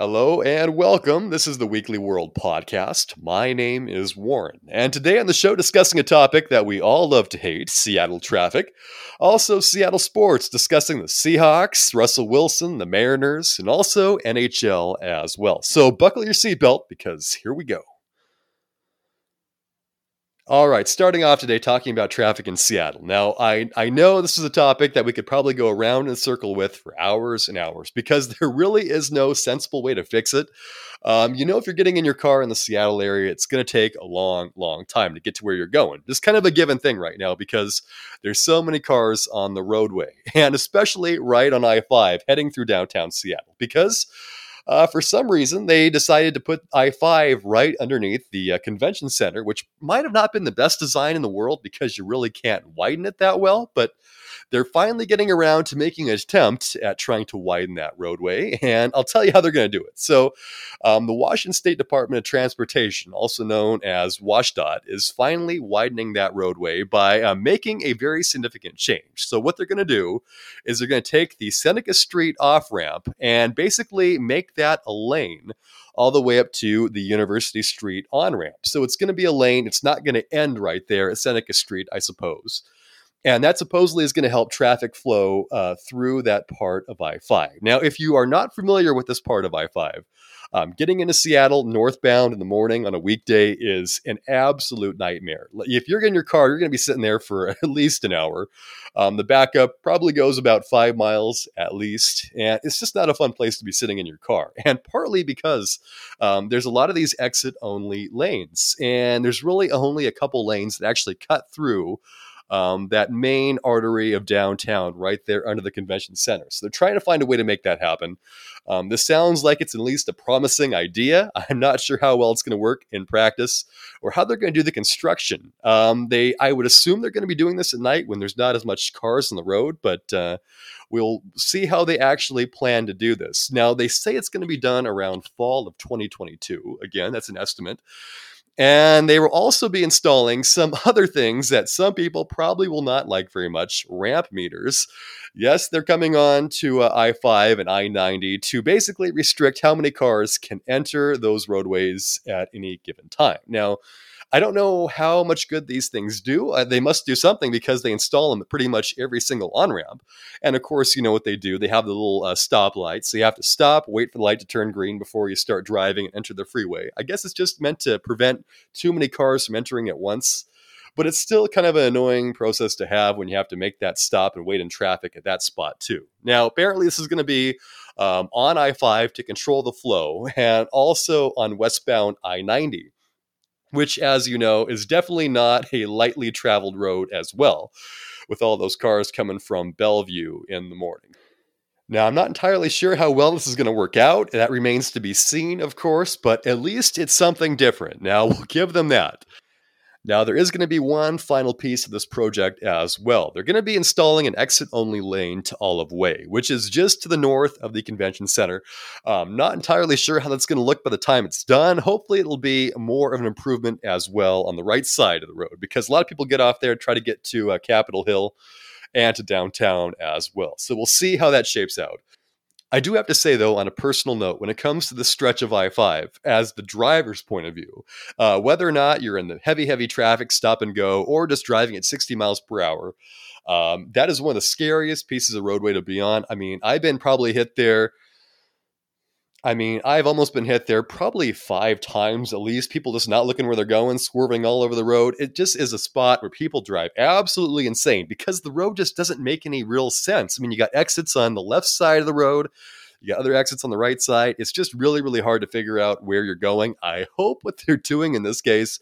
Hello and welcome. This is the Weekly World Podcast. My name is Warren, and today on the show, discussing a topic that we all love to hate Seattle traffic. Also, Seattle sports, discussing the Seahawks, Russell Wilson, the Mariners, and also NHL as well. So, buckle your seatbelt because here we go. All right, starting off today talking about traffic in Seattle. Now, I, I know this is a topic that we could probably go around in a circle with for hours and hours because there really is no sensible way to fix it. Um, you know, if you're getting in your car in the Seattle area, it's going to take a long, long time to get to where you're going. It's kind of a given thing right now because there's so many cars on the roadway, and especially right on I 5 heading through downtown Seattle because uh, for some reason, they decided to put I 5 right underneath the uh, convention center, which might have not been the best design in the world because you really can't widen it that well. But they're finally getting around to making an attempt at trying to widen that roadway. And I'll tell you how they're going to do it. So, um, the Washington State Department of Transportation, also known as WashDOT, is finally widening that roadway by uh, making a very significant change. So, what they're going to do is they're going to take the Seneca Street off ramp and basically make that a lane all the way up to the University Street on ramp. So it's going to be a lane. It's not going to end right there at Seneca Street, I suppose and that supposedly is going to help traffic flow uh, through that part of I 5. Now, if you are not familiar with this part of I 5, um, getting into Seattle northbound in the morning on a weekday is an absolute nightmare. If you're in your car, you're going to be sitting there for at least an hour. Um, the backup probably goes about five miles at least, and it's just not a fun place to be sitting in your car. And partly because um, there's a lot of these exit only lanes, and there's really only a couple lanes that actually cut through um, that main artery of downtown right there under the convention center. So they're trying to find a way to make that happen. Um, this sounds like it's at least a promising idea. I'm not sure how well it's going to work in practice or how they're going to do the construction. Um, they, I would assume they're going to be doing this at night when there's not as much cars on the road, but uh, we'll see how they actually plan to do this. Now, they say it's going to be done around fall of 2022. Again, that's an estimate. And they will also be installing some other things that some people probably will not like very much ramp meters. Yes, they're coming on to uh, I 5 and I 90 to basically restrict how many cars can enter those roadways at any given time. Now, I don't know how much good these things do. Uh, they must do something because they install them pretty much every single on ramp. And of course, you know what they do. They have the little uh, stop lights. So you have to stop, wait for the light to turn green before you start driving and enter the freeway. I guess it's just meant to prevent too many cars from entering at once. But it's still kind of an annoying process to have when you have to make that stop and wait in traffic at that spot, too. Now, apparently, this is going to be um, on I 5 to control the flow and also on westbound I 90 which, as you know, is definitely not a lightly traveled road as well, with all those cars coming from Bellevue in the morning. Now, I'm not entirely sure how well this is going to work out. That remains to be seen, of course, but at least it's something different. Now, we'll give them that. Now, there is going to be one final piece of this project as well. They're going to be installing an exit only lane to Olive Way, which is just to the north of the convention center. Um, not entirely sure how that's going to look by the time it's done. Hopefully, it'll be more of an improvement as well on the right side of the road because a lot of people get off there and try to get to uh, Capitol Hill and to downtown as well. So we'll see how that shapes out. I do have to say, though, on a personal note, when it comes to the stretch of I 5, as the driver's point of view, uh, whether or not you're in the heavy, heavy traffic, stop and go, or just driving at 60 miles per hour, um, that is one of the scariest pieces of roadway to be on. I mean, I've been probably hit there I mean, I've almost been hit there probably five times at least. People just not looking where they're going, swerving all over the road. It just is a spot where people drive absolutely insane because the road just doesn't make any real sense. I mean, you got exits on the left side of the road, you got other exits on the right side. It's just really, really hard to figure out where you're going. I hope what they're doing in this case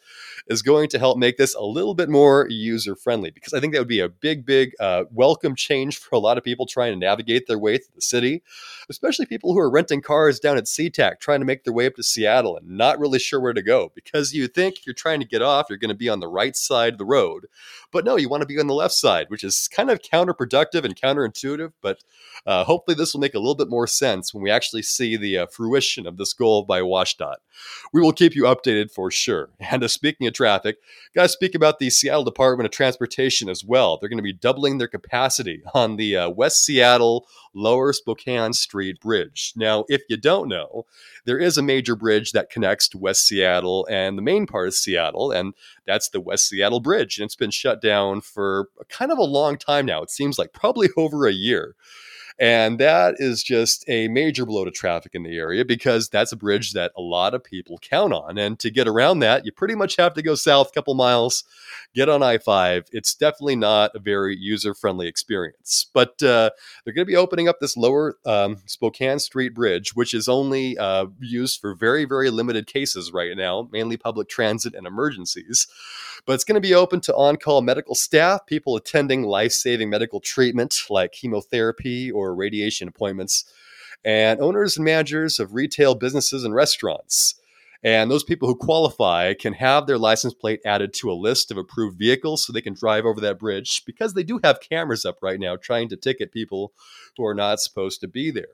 is going to help make this a little bit more user friendly because I think that would be a big, big uh, welcome change for a lot of people trying to navigate their way through the city, especially people who are renting cars down at SeaTac trying to make their way up to Seattle and not really sure where to go because you think you're trying to get off, you're going to be on the right side of the road. But no, you want to be on the left side, which is kind of counterproductive and counterintuitive. But uh, hopefully, this will make a little bit more sense sense when we actually see the uh, fruition of this goal by WashDOT. We will keep you updated for sure. And uh, speaking of traffic, got to speak about the Seattle Department of Transportation as well. They're going to be doubling their capacity on the uh, West Seattle Lower Spokane Street Bridge. Now, if you don't know, there is a major bridge that connects to West Seattle and the main part of Seattle, and that's the West Seattle Bridge. And it's been shut down for kind of a long time now. It seems like probably over a year. And that is just a major blow to traffic in the area because that's a bridge that a lot of people count on. And to get around that, you pretty much have to go south a couple miles, get on I 5. It's definitely not a very user friendly experience. But uh, they're going to be opening up this lower um, Spokane Street Bridge, which is only uh, used for very, very limited cases right now, mainly public transit and emergencies. But it's going to be open to on call medical staff, people attending life saving medical treatment like chemotherapy or radiation appointments, and owners and managers of retail businesses and restaurants. And those people who qualify can have their license plate added to a list of approved vehicles so they can drive over that bridge because they do have cameras up right now trying to ticket people who are not supposed to be there.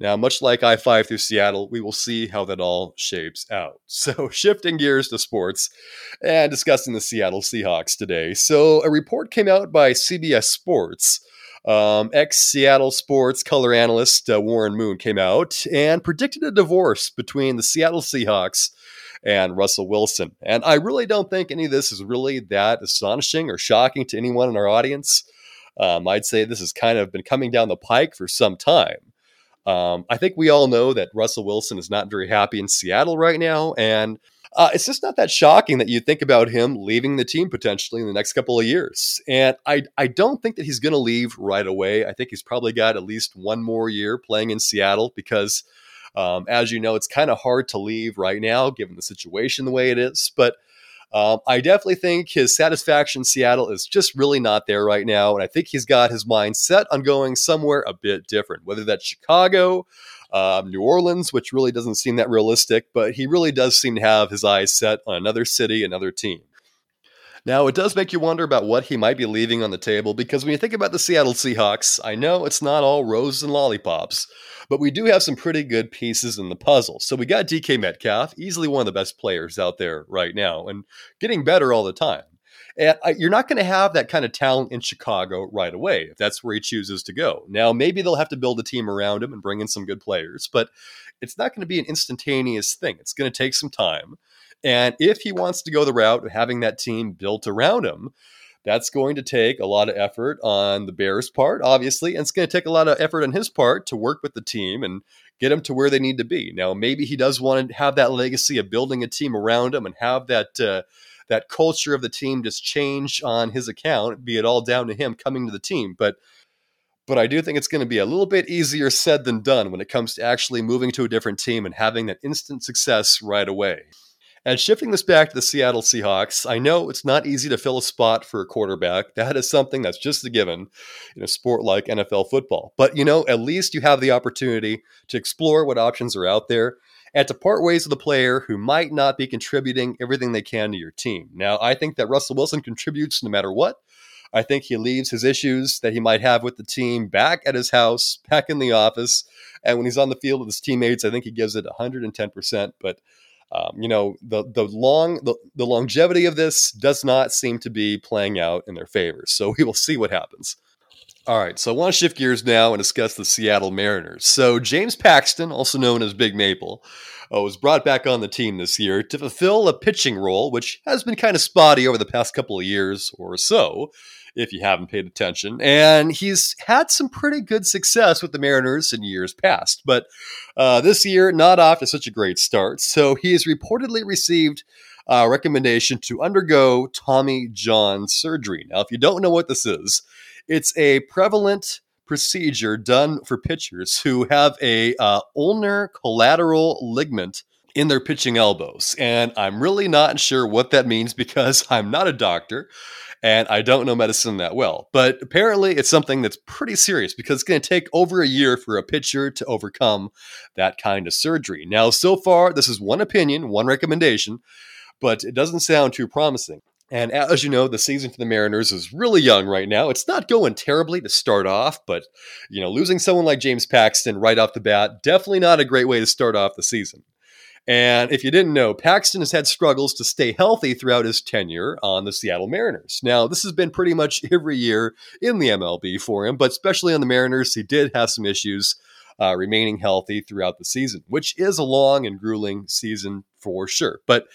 Now, much like I 5 through Seattle, we will see how that all shapes out. So, shifting gears to sports and discussing the Seattle Seahawks today. So, a report came out by CBS Sports. Um, Ex Seattle sports color analyst uh, Warren Moon came out and predicted a divorce between the Seattle Seahawks and Russell Wilson. And I really don't think any of this is really that astonishing or shocking to anyone in our audience. Um, I'd say this has kind of been coming down the pike for some time. Um, I think we all know that Russell Wilson is not very happy in Seattle right now, and uh, it's just not that shocking that you think about him leaving the team potentially in the next couple of years. And I, I don't think that he's going to leave right away. I think he's probably got at least one more year playing in Seattle because, um, as you know, it's kind of hard to leave right now given the situation the way it is. But um, I definitely think his satisfaction in Seattle is just really not there right now. And I think he's got his mind set on going somewhere a bit different, whether that's Chicago, um, New Orleans, which really doesn't seem that realistic, but he really does seem to have his eyes set on another city, another team. Now, it does make you wonder about what he might be leaving on the table because when you think about the Seattle Seahawks, I know it's not all roses and lollipops, but we do have some pretty good pieces in the puzzle. So we got DK Metcalf, easily one of the best players out there right now, and getting better all the time. And you're not going to have that kind of talent in Chicago right away if that's where he chooses to go. Now, maybe they'll have to build a team around him and bring in some good players, but it's not going to be an instantaneous thing. It's going to take some time. And if he wants to go the route of having that team built around him, that's going to take a lot of effort on the Bears' part, obviously, and it's going to take a lot of effort on his part to work with the team and get them to where they need to be. Now, maybe he does want to have that legacy of building a team around him and have that uh, that culture of the team just change on his account, be it all down to him coming to the team. But but I do think it's going to be a little bit easier said than done when it comes to actually moving to a different team and having that instant success right away. And shifting this back to the Seattle Seahawks, I know it's not easy to fill a spot for a quarterback. That is something that's just a given in a sport like NFL football. But, you know, at least you have the opportunity to explore what options are out there and to part ways with a player who might not be contributing everything they can to your team. Now, I think that Russell Wilson contributes no matter what. I think he leaves his issues that he might have with the team back at his house, back in the office. And when he's on the field with his teammates, I think he gives it 110%. But um, you know the the long the, the longevity of this does not seem to be playing out in their favor. So we will see what happens. All right, so I want to shift gears now and discuss the Seattle Mariners. So James Paxton, also known as Big Maple, uh, was brought back on the team this year to fulfill a pitching role, which has been kind of spotty over the past couple of years or so if you haven't paid attention. And he's had some pretty good success with the Mariners in years past, but uh, this year, not off to such a great start. So he has reportedly received a recommendation to undergo Tommy John surgery. Now, if you don't know what this is, it's a prevalent procedure done for pitchers who have a uh, ulnar collateral ligament in their pitching elbows. And I'm really not sure what that means because I'm not a doctor and I don't know medicine that well. But apparently, it's something that's pretty serious because it's going to take over a year for a pitcher to overcome that kind of surgery. Now, so far, this is one opinion, one recommendation, but it doesn't sound too promising. And as you know, the season for the Mariners is really young right now. It's not going terribly to start off, but you know, losing someone like James Paxton right off the bat, definitely not a great way to start off the season. And if you didn't know, Paxton has had struggles to stay healthy throughout his tenure on the Seattle Mariners. Now, this has been pretty much every year in the MLB for him, but especially on the Mariners, he did have some issues uh, remaining healthy throughout the season, which is a long and grueling season for sure. But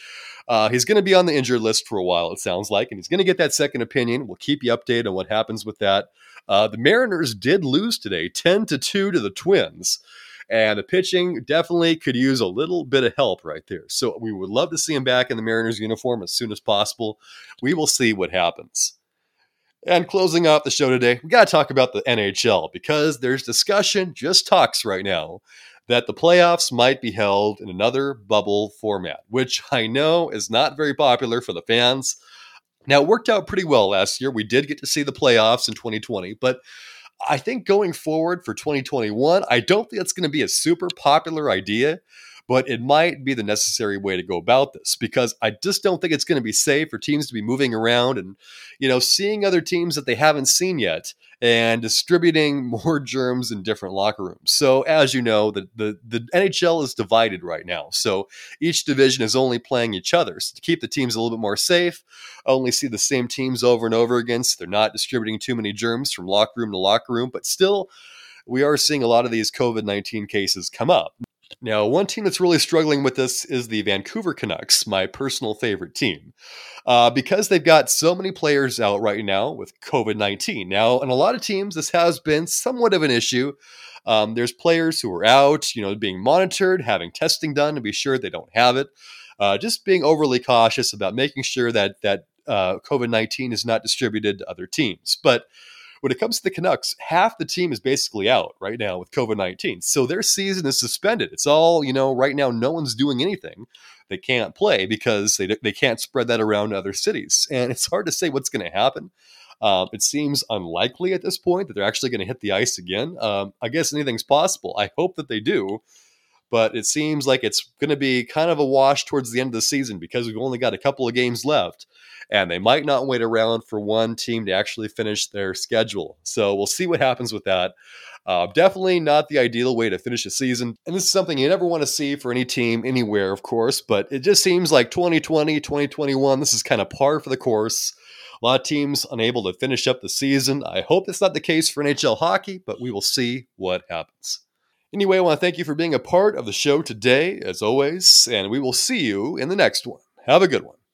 uh, he's going to be on the injured list for a while, it sounds like, and he's going to get that second opinion. We'll keep you updated on what happens with that. Uh, the Mariners did lose today, 10 to 2 to the Twins. And the pitching definitely could use a little bit of help right there. So we would love to see him back in the Mariners uniform as soon as possible. We will see what happens. And closing off the show today, we got to talk about the NHL because there's discussion, just talks right now, that the playoffs might be held in another bubble format, which I know is not very popular for the fans. Now, it worked out pretty well last year. We did get to see the playoffs in 2020, but I think going forward for 2021, I don't think it's going to be a super popular idea but it might be the necessary way to go about this because I just don't think it's going to be safe for teams to be moving around and, you know, seeing other teams that they haven't seen yet and distributing more germs in different locker rooms. So, as you know, the, the, the NHL is divided right now. So, each division is only playing each other. So, to keep the teams a little bit more safe, only see the same teams over and over again. So, they're not distributing too many germs from locker room to locker room, but still, we are seeing a lot of these COVID 19 cases come up. Now, one team that's really struggling with this is the Vancouver Canucks, my personal favorite team, uh, because they've got so many players out right now with COVID 19. Now, in a lot of teams, this has been somewhat of an issue. Um, there's players who are out, you know, being monitored, having testing done to be sure they don't have it. Uh, just being overly cautious about making sure that that uh, COVID 19 is not distributed to other teams. But when it comes to the Canucks, half the team is basically out right now with COVID 19. So their season is suspended. It's all, you know, right now, no one's doing anything. They can't play because they, they can't spread that around to other cities. And it's hard to say what's going to happen. Um, it seems unlikely at this point that they're actually going to hit the ice again. Um, I guess anything's possible. I hope that they do but it seems like it's going to be kind of a wash towards the end of the season because we've only got a couple of games left and they might not wait around for one team to actually finish their schedule. So we'll see what happens with that. Uh, definitely not the ideal way to finish a season. And this is something you never want to see for any team anywhere, of course, but it just seems like 2020, 2021, this is kind of par for the course. A lot of teams unable to finish up the season. I hope it's not the case for NHL hockey, but we will see what happens. Anyway, I want to thank you for being a part of the show today, as always, and we will see you in the next one. Have a good one.